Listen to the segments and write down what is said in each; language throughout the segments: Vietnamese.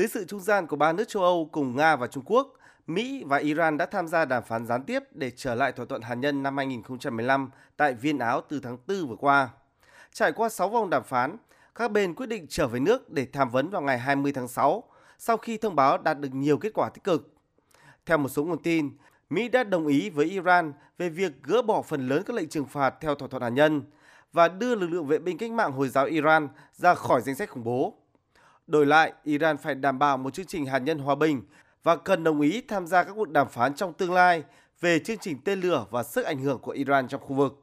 Dưới sự trung gian của ba nước châu Âu cùng Nga và Trung Quốc, Mỹ và Iran đã tham gia đàm phán gián tiếp để trở lại thỏa thuận hạt nhân năm 2015 tại Viên Áo từ tháng 4 vừa qua. Trải qua 6 vòng đàm phán, các bên quyết định trở về nước để tham vấn vào ngày 20 tháng 6 sau khi thông báo đạt được nhiều kết quả tích cực. Theo một số nguồn tin, Mỹ đã đồng ý với Iran về việc gỡ bỏ phần lớn các lệnh trừng phạt theo thỏa thuận hạt nhân và đưa lực lượng vệ binh cách mạng Hồi giáo Iran ra khỏi danh sách khủng bố. Đổi lại, Iran phải đảm bảo một chương trình hạt nhân hòa bình và cần đồng ý tham gia các cuộc đàm phán trong tương lai về chương trình tên lửa và sức ảnh hưởng của Iran trong khu vực.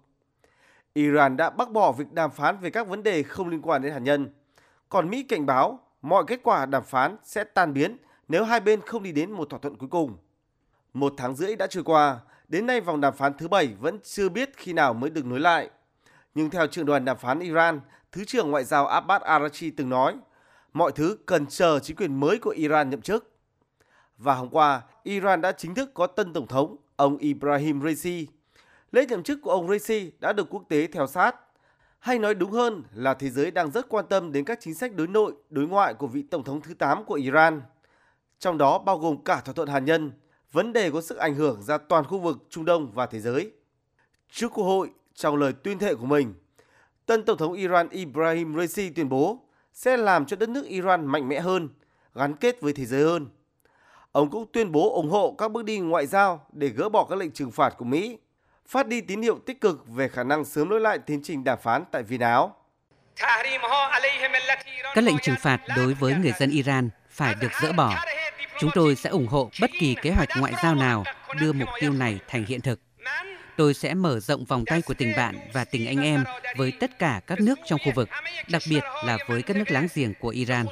Iran đã bác bỏ việc đàm phán về các vấn đề không liên quan đến hạt nhân. Còn Mỹ cảnh báo mọi kết quả đàm phán sẽ tan biến nếu hai bên không đi đến một thỏa thuận cuối cùng. Một tháng rưỡi đã trôi qua, đến nay vòng đàm phán thứ bảy vẫn chưa biết khi nào mới được nối lại. Nhưng theo trưởng đoàn đàm phán Iran, Thứ trưởng Ngoại giao Abbas Arachi từng nói, mọi thứ cần chờ chính quyền mới của Iran nhậm chức. Và hôm qua, Iran đã chính thức có tân tổng thống, ông Ibrahim Raisi. Lễ nhậm chức của ông Raisi đã được quốc tế theo sát. Hay nói đúng hơn là thế giới đang rất quan tâm đến các chính sách đối nội, đối ngoại của vị tổng thống thứ 8 của Iran. Trong đó bao gồm cả thỏa thuận hạt nhân, vấn đề có sức ảnh hưởng ra toàn khu vực Trung Đông và thế giới. Trước Quốc hội, trong lời tuyên thệ của mình, tân Tổng thống Iran Ibrahim Raisi tuyên bố sẽ làm cho đất nước Iran mạnh mẽ hơn, gắn kết với thế giới hơn. Ông cũng tuyên bố ủng hộ các bước đi ngoại giao để gỡ bỏ các lệnh trừng phạt của Mỹ, phát đi tín hiệu tích cực về khả năng sớm nối lại tiến trình đàm phán tại Viên Áo. Các lệnh trừng phạt đối với người dân Iran phải được dỡ bỏ. Chúng tôi sẽ ủng hộ bất kỳ kế hoạch ngoại giao nào đưa mục tiêu này thành hiện thực. Tôi sẽ mở rộng vòng tay của tình bạn và tình anh em với tất cả các nước trong khu vực, đặc biệt là với các nước láng giềng của Iran.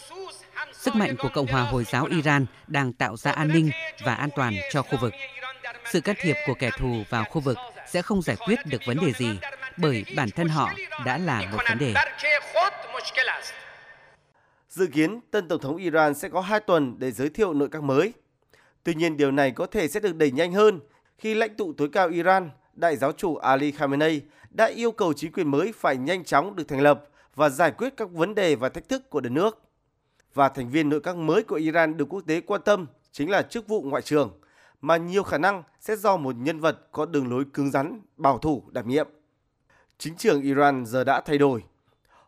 Sức mạnh của Cộng hòa Hồi giáo Iran đang tạo ra an ninh và an toàn cho khu vực. Sự can thiệp của kẻ thù vào khu vực sẽ không giải quyết được vấn đề gì bởi bản thân họ đã là một vấn đề. Dự kiến, tân Tổng thống Iran sẽ có 2 tuần để giới thiệu nội các mới. Tuy nhiên, điều này có thể sẽ được đẩy nhanh hơn khi lãnh tụ tối cao Iran, đại giáo chủ Ali Khamenei đã yêu cầu chính quyền mới phải nhanh chóng được thành lập và giải quyết các vấn đề và thách thức của đất nước. Và thành viên nội các mới của Iran được quốc tế quan tâm chính là chức vụ ngoại trưởng, mà nhiều khả năng sẽ do một nhân vật có đường lối cứng rắn, bảo thủ đảm nhiệm. Chính trường Iran giờ đã thay đổi.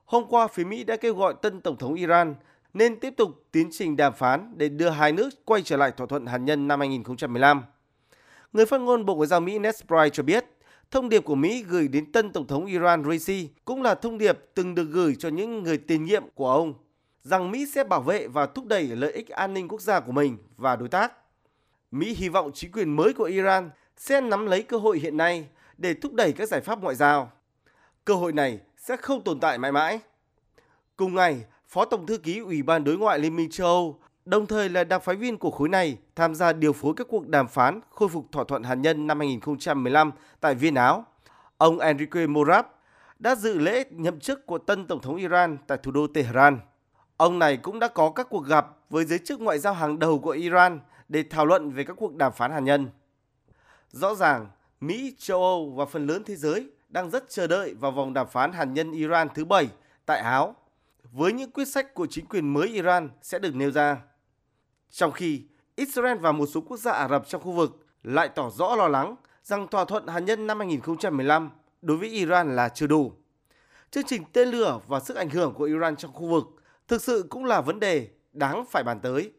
Hôm qua, phía Mỹ đã kêu gọi tân Tổng thống Iran nên tiếp tục tiến trình đàm phán để đưa hai nước quay trở lại thỏa thuận hạt nhân năm 2015. Người phát ngôn Bộ Ngoại giao Mỹ Ned Price cho biết, thông điệp của Mỹ gửi đến tân Tổng thống Iran Raisi cũng là thông điệp từng được gửi cho những người tiền nhiệm của ông, rằng Mỹ sẽ bảo vệ và thúc đẩy lợi ích an ninh quốc gia của mình và đối tác. Mỹ hy vọng chính quyền mới của Iran sẽ nắm lấy cơ hội hiện nay để thúc đẩy các giải pháp ngoại giao. Cơ hội này sẽ không tồn tại mãi mãi. Cùng ngày, Phó Tổng thư ký Ủy ban Đối ngoại Liên minh châu Âu, đồng thời là đặc phái viên của khối này tham gia điều phối các cuộc đàm phán khôi phục thỏa thuận hạt nhân năm 2015 tại Viên Áo. Ông Enrique Morab đã dự lễ nhậm chức của tân Tổng thống Iran tại thủ đô Tehran. Ông này cũng đã có các cuộc gặp với giới chức ngoại giao hàng đầu của Iran để thảo luận về các cuộc đàm phán hạt nhân. Rõ ràng, Mỹ, châu Âu và phần lớn thế giới đang rất chờ đợi vào vòng đàm phán hạt nhân Iran thứ bảy tại Áo với những quyết sách của chính quyền mới Iran sẽ được nêu ra. Trong khi Israel và một số quốc gia Ả Rập trong khu vực lại tỏ rõ lo lắng rằng thỏa thuận hạt nhân năm 2015 đối với Iran là chưa đủ. Chương trình tên lửa và sức ảnh hưởng của Iran trong khu vực thực sự cũng là vấn đề đáng phải bàn tới.